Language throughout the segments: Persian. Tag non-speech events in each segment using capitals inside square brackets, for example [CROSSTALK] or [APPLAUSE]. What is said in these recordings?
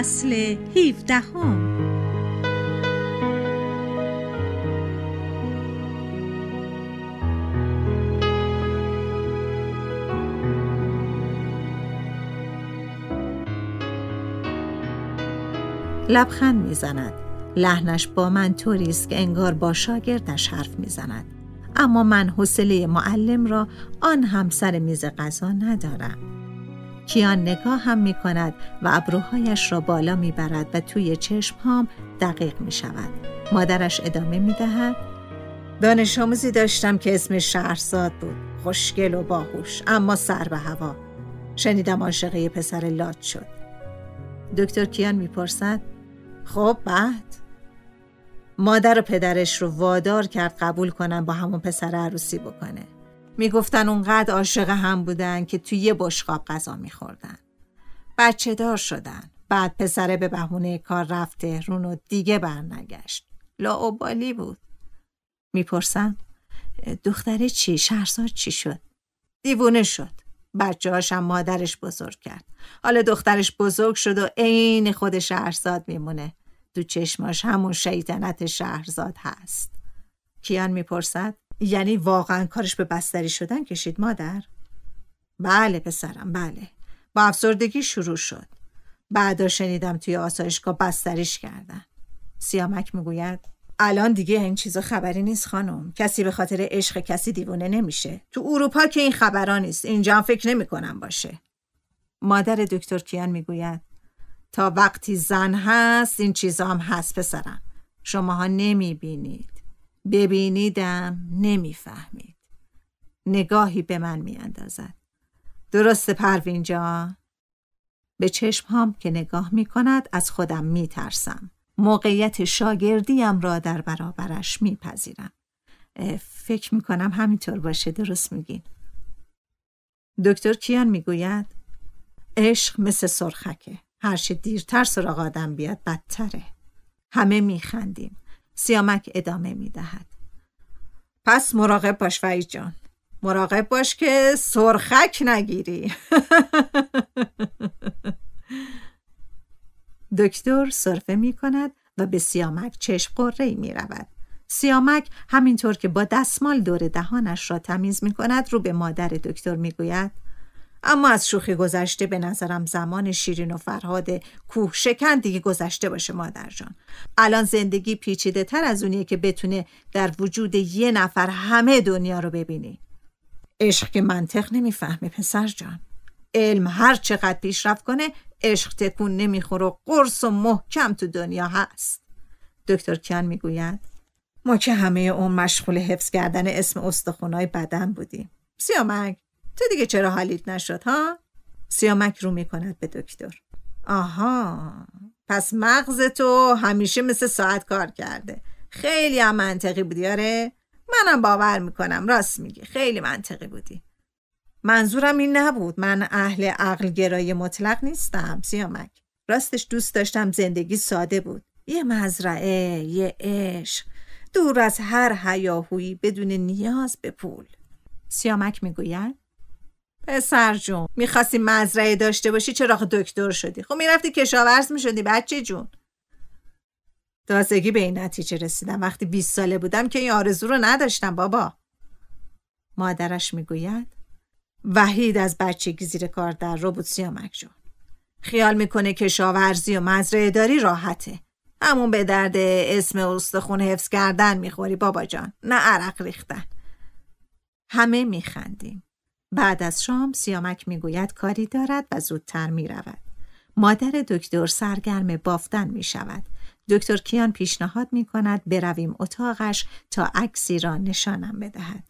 فصل 17 هم. لبخند می‌زند. لحنش با من طوری است که انگار با شاگردش حرف می‌زند. اما من حوصله معلم را آن هم سر میز غذا ندارم. کیان نگاه هم می کند و ابروهایش را بالا می برد و توی چشم هم دقیق می شود. مادرش ادامه می دهد دانش آموزی داشتم که اسم شهرزاد بود. خوشگل و باهوش اما سر به هوا. شنیدم عاشقه پسر لات شد. دکتر کیان می‌پرسد خب بعد؟ مادر و پدرش رو وادار کرد قبول کنن با همون پسر عروسی بکنه. می‌گفتن اونقدر عاشق هم بودن که توی یه بشقاب غذا میخوردن. بچه دار شدن. بعد پسره به بهونه کار رفته تهرون و دیگه برنگشت. لاعبالی بود. می‌پرسم دختره چی؟ شهرزاد چی شد؟ دیوونه شد. بچه هاشم مادرش بزرگ کرد. حالا دخترش بزرگ شد و عین خود شهرزاد میمونه. تو چشماش همون شیطنت شهرزاد هست. کیان می‌پرسد؟ یعنی واقعا کارش به بستری شدن کشید مادر؟ بله پسرم بله. با افسردگی شروع شد. بعدا شنیدم توی آسایشگاه بستریش کردن. سیامک می‌گوید الان دیگه این چیزا خبری نیست خانم. کسی به خاطر عشق کسی دیوونه نمیشه. تو اروپا که این خبرا نیست اینجا فکر نمی‌کنم باشه. مادر دکتر کیان می‌گوید تا وقتی زن هست این چیزا هم هست پسرم. شماها نمی‌بینید. ببینیدم نمی‌فهمید نگاهی به من میاندازد درست پروین جان به چشم هم که نگاه می کند از خودم می ترسم. موقعیت شاگردیم را در برابرش می پذیرم. فکر می کنم همینطور باشه درست میگین. دکتر کیان می‌گوید عشق مثل سرخکه. هرچه دیرتر سراغ آدم بیاد بدتره. همه میخندیم. سیامک ادامه می دهد. پس مراقب باش وعید جان مراقب باش که سرخک نگیری [LAUGHS] دکتر صرفه می کند و به سیامک چشم قره می رود. سیامک همینطور که با دستمال دور دهانش را تمیز می کند رو به مادر دکتر می گوید اما از شوخی گذشته به نظرم زمان شیرین و فرهاد کوه شکن دیگه گذشته باشه مادر جان. الان زندگی پیچیده تر از اونیه که بتونه در وجود یه نفر همه دنیا رو ببینی عشق که منطق نمی‌فهمه پسر جان. علم هر چقدر پیشرفت کنه عشق تکون نمی‌خوره و قرص و محکم تو دنیا هست. دکتر کیان می‌گوید ما که همه اون مشغول حفظ کردن اسم استخونای بدن بودیم. سیامک. تو دیگه چرا حالیت نشد ها؟ سیامک رو می‌کند به دکتر. آها پس مغز تو همیشه مثل ساعت کار کرده. خیلی هم منطقی بودی آره؟ منم باور می‌کنم راست میگی خیلی منطقی بودی. منظورم این نبود من اهل عقل گرای مطلق نیستم سیامک. راستش دوست داشتم زندگی ساده بود. یه مزرعه یه عشق. دور از هر هیاهویی بدون نیاز به پول. سیامک می‌گوید؟ پسر جون می‌خواستی مزرعه داشته باشی چرا دکتر شدی؟ خب می‌رفتی کشاورز می‌شدی بچه جون. تازگی به این نتیجه رسیدم. وقتی 20 ساله بودم که این آرزو رو نداشتم بابا. مادرش می‌گوید وحید از بچگی زیر کار در رو بود سیامک جون. خیال می‌کنه کشاورزی و مزرعه داری راحته. همون به درد اسم استخون حفظ کردن می‌خوری بابا جان. نه عرق ریختن. همه میخندیم. بعد از شام سیامک می‌گوید کاری دارد و زودتر می‌رود مادر دکتر سرگرم بافتن می شود. دکتر کیان پیشنهاد می کند برویم اتاقش تا عکسی را نشانم بدهد.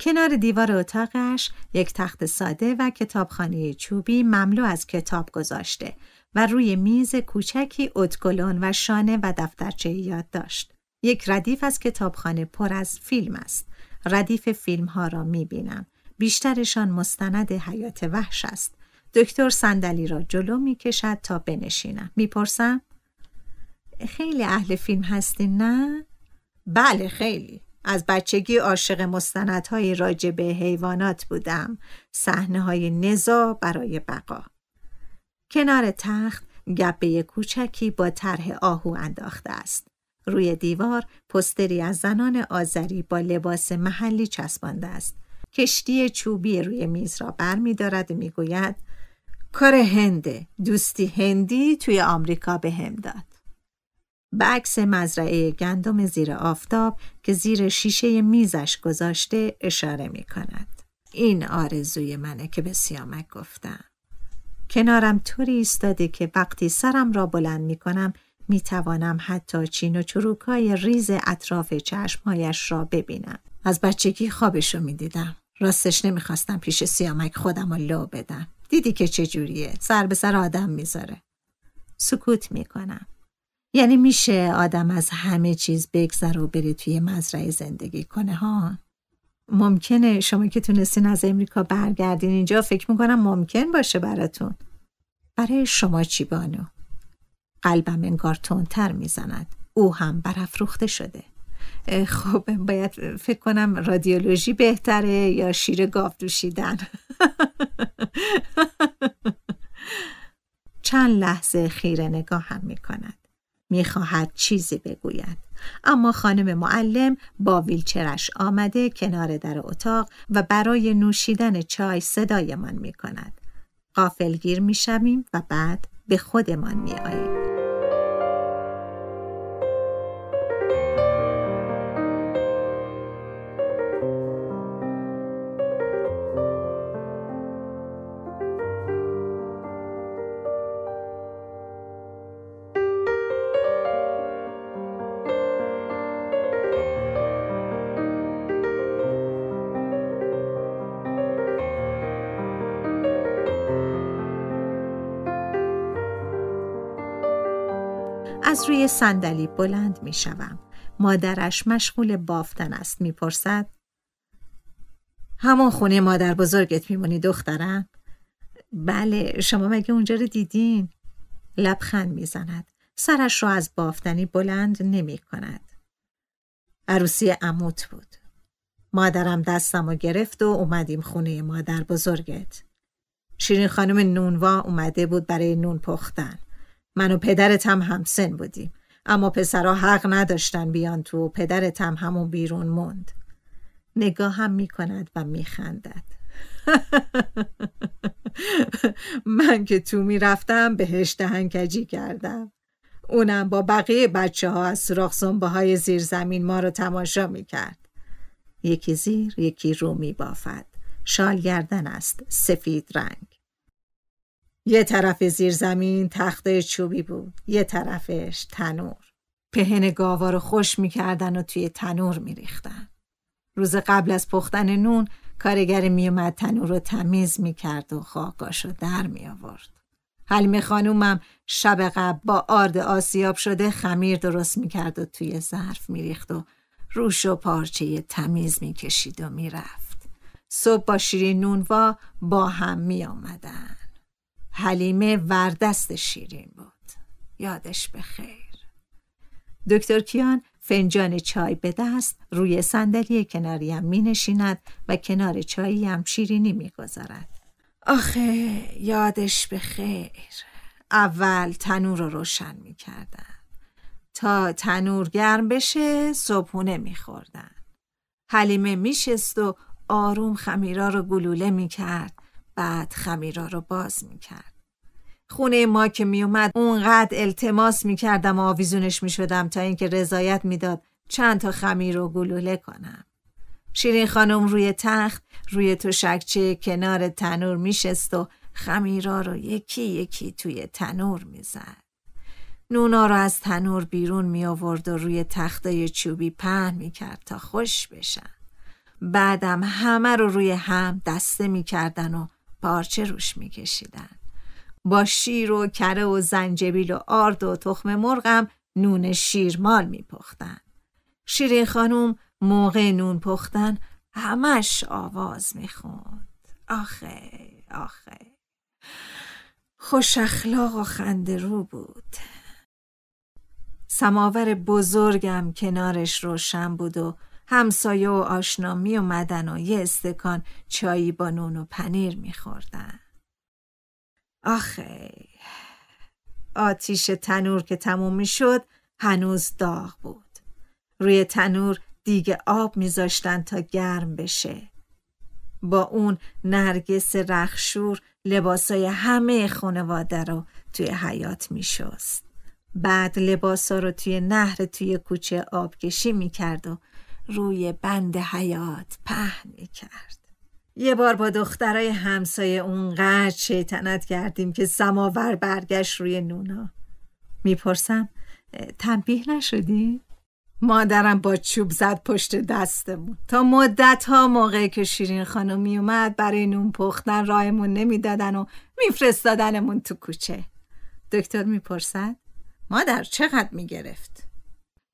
کنار دیوار اتاقش یک تخت ساده و کتابخانه چوبی مملو از کتاب گذاشته و روی میز کوچکی اتکلون و شانه و دفترچه یاد داشت. یک ردیف از کتابخانه پر از فیلم است. ردیف فیلم ها را می بینم. بیشترشان مستند حیات وحش است. دکتر صندلی را جلو می کشد تا بنشینم. می‌پرسم خیلی اهل فیلم هستین نه؟ بله خیلی. از بچگی عاشق مستندهای راجع به حیوانات بودم. صحنه های نزا برای بقا. کنار تخت گبه کوچکی با طرح آهو انداخته است. روی دیوار پستری از زنان آذری با لباس محلی چسبانده است. کشتی چوبی روی میز را بر می دارد و می گوید کار هنده دوستی هندی توی آمریکا به هم داد. به عکس مزرعه گندم زیر آفتاب که زیر شیشه میزش گذاشته اشاره می کند. این آرزوی منه که به سیامک گفتم. کنارم طوری ایستاده که وقتی سرم را بلند می کنم می توانم حتی چین و چروکای ریز اطراف چشمهایش را ببینم. از بچگی خوابشو می دیدم. راستش نمی‌خواستم پیش سیامک خودم رو لو بدم. دیدی که چجوریه سر به سر آدم می‌ذاره. سکوت می‌کنم. یعنی میشه آدم از همه چیز بگذره و بری توی مزرعه زندگی کنه ها؟ ممکنه شما که تونستین از امریکا برگردین اینجا فکر می‌کنم ممکن باشه براتون. برای شما چی بانو؟ قلبم انگار تندتر می‌زند. او هم برافروخته شده. خب باید فکر کنم رادیولوژی بهتره یا شیر گاو دوشیدن [LAUGHS] چند لحظه خیره نگاه هم می کند. می خواهد چیزی بگوید. اما خانم معلم با ویلچرش آمده کنار در اتاق و برای نوشیدن چای صدایمان می کند. قافلگیر می شویم و بعد به خودمان می آییم. از روی صندلی بلند می شوم. مادرش مشغول بافتن است می‌پرسد همون خونه مادر بزرگت میمونی دخترم؟ بله شما مگه اونجا رو دیدین؟ لبخند می‌زند سرش را از بافتنی بلند نمی کند عروسی عموت بود مادرم دستم و گرفت و اومدیم خونه مادر بزرگت شیرین خانم نونوا اومده بود برای نون پختن من و پدرت هم همسن بودیم. اما پسرها حق نداشتن بیان تو و پدرت هم همون بیرون موند. نگاه هم می کند و می خندد [LAUGHS] من که تو می رفتم بهش دهنکجی کردم. اونم با بقیه بچه ها از سراخ سنبه های زیر زمین ما رو تماشا می کرد یکی زیر یکی رو می بافد شال گردن است سفید رنگ. یه طرف زیر زمین تخته چوبی بود یه طرفش تنور. پهن گاوا رو خوش می‌کردن و توی تنور میریختن. روز قبل از پختن نون کارگر میومد تنور رو تمیز می‌کرد و خاکاشو در میآورد. حلیمه خانومم شب قبل با آرد آسیاب شده خمیر درست می‌کرد و توی ظرف میریخت و روش و پارچه تمیز می‌کشید و می‌رفت. صبح با شیرین نونوا با هم میآمدن. حلیمه وردست شیرین بود یادش به خیر دکتر کیان فنجان چای به دست روی صندلی کناریم می نشیند و کنار چاییم شیرینی می گذارد. آخه یادش به خیر اول تنور رو روشن می کردن. تا تنور گرم بشه صبحونه می خوردن. حلیمه می شست و آروم خمیرا رو گلوله می کرد بعد خمیرا رو باز می کرد. خونه ما که می اومد اونقدر التماس می کردم و آویزونش می شدم تا اینکه رضایت می‌داد چند تا خمیر رو گلوله کنم. شیرین خانم روی تخت روی شکچه کنار تنور میشست و خمیرا رو یکی یکی توی تنور می‌زد. نونا رو از تنور بیرون می آورد و روی تخته چوبی پهن می کرد تا خوش بشن. بعدم همه رو روی هم دسته می کردن و پارچه روش می کشیدن. با شیر و کره و زنجبیل و آرد و تخم مرغم نون شیرمال می پختن. شیرین خانوم موقع نون پختن همش آواز می خوند. آخه آخه خوش اخلاق و خنده رو بود سماور بزرگم کنارش روشن بود و همسایه و آشنا می اومدن و یه استکان چایی با نون و پنیر می خوردن. آخه آتیش تنور که تموم می شد هنوز داغ بود. روی تنور دیگه آب میذاشتن تا گرم بشه. با اون نرگس رخشور لباسای همه خانواده رو توی حیات میشست. بعد لباسا رو توی نهر توی کوچه آبکشی می‌کرد و روی بند حیات پهن می‌کرد. یه بار با دخترای همسایه اونقدر شیطنت کردیم که سماور برگشت روی نونا. می‌پرسم تنبیه نشدی؟ مادرم با چوب زد پشت دستمون تا مدت ها موقعی که شیرین خانم می اومد برای نون پختن راهمون نمی‌دادن و میفرستادنمون تو کوچه دکتر می‌پرسد مادر چقدر می‌گرفت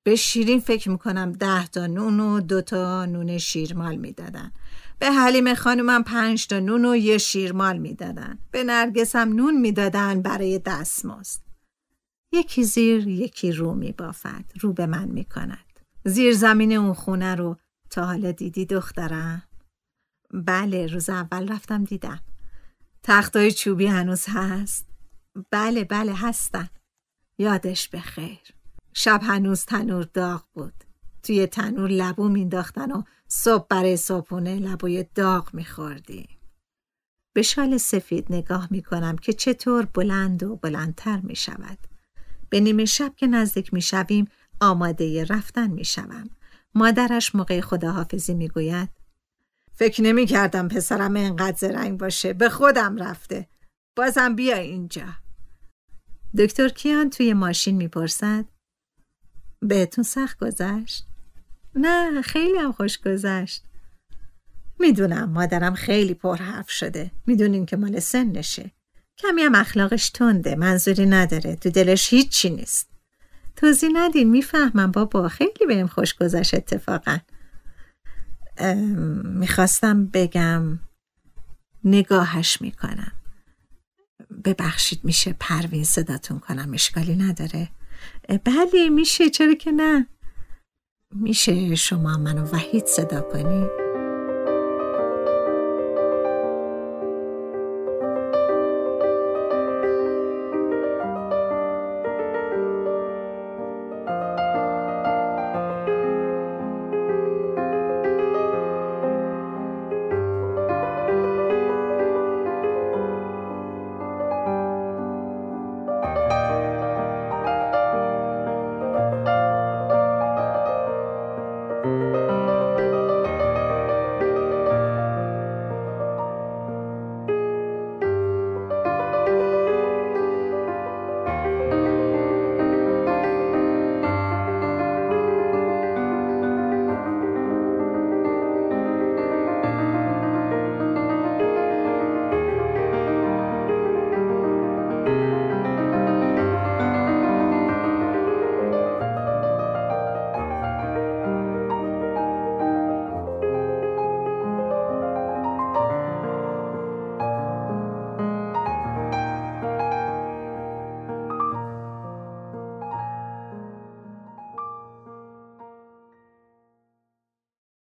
به شیرین فکر می‌کنم ده تا نون و دو تا نون شیرمال می‌دادن. به حلیم خانومم پنج تا نون و یه شیرمال می‌دادن. به نرگسم نون می‌دادن برای دستمزد. یکی زیر یکی رو میبافد. رو به من می‌کند. زیر زمین اون خونه رو. تا حالا دیدی دخترم؟ بله روز اول رفتم دیدم. تختای چوبی هنوز هست. بله بله هستن. یادش به خیر شب هنوز تنور داغ بود. توی تنور لبو مینداختن و صبح برای صبحونه لبوی داغ میخوردیم به شال سفید نگاه می‌کنم که چطور بلند و بلندتر می‌شود. به نیمه شب که نزدیک می‌شویم آماده رفتن می‌شوم. مادرش موقع خداحافظی می‌گوید فکر نمی کردم پسرم اینقدر زرنگ باشه. به خودم رفته. بازم بیا اینجا. دکتر کیان توی ماشین می‌پرسد بهتون سخت گذشت؟ نه خیلی هم خوش گذشت. می‌دونم مادرم خیلی پر حرف شده. می‌دونین که مال سنشه. کمی هم اخلاقش تنده منظوری نداره تو دلش هیچی نیست. توضیح ندین می‌فهمم بابا خیلی بهم خوش گذشت اتفاقا. می‌خواستم بگم نگاهش می‌کنم. ببخشید میشه پروین صداتون کنم؟ اشکالی نداره. بله میشه چرا که نه میشه شما منو وحید صدا کنی؟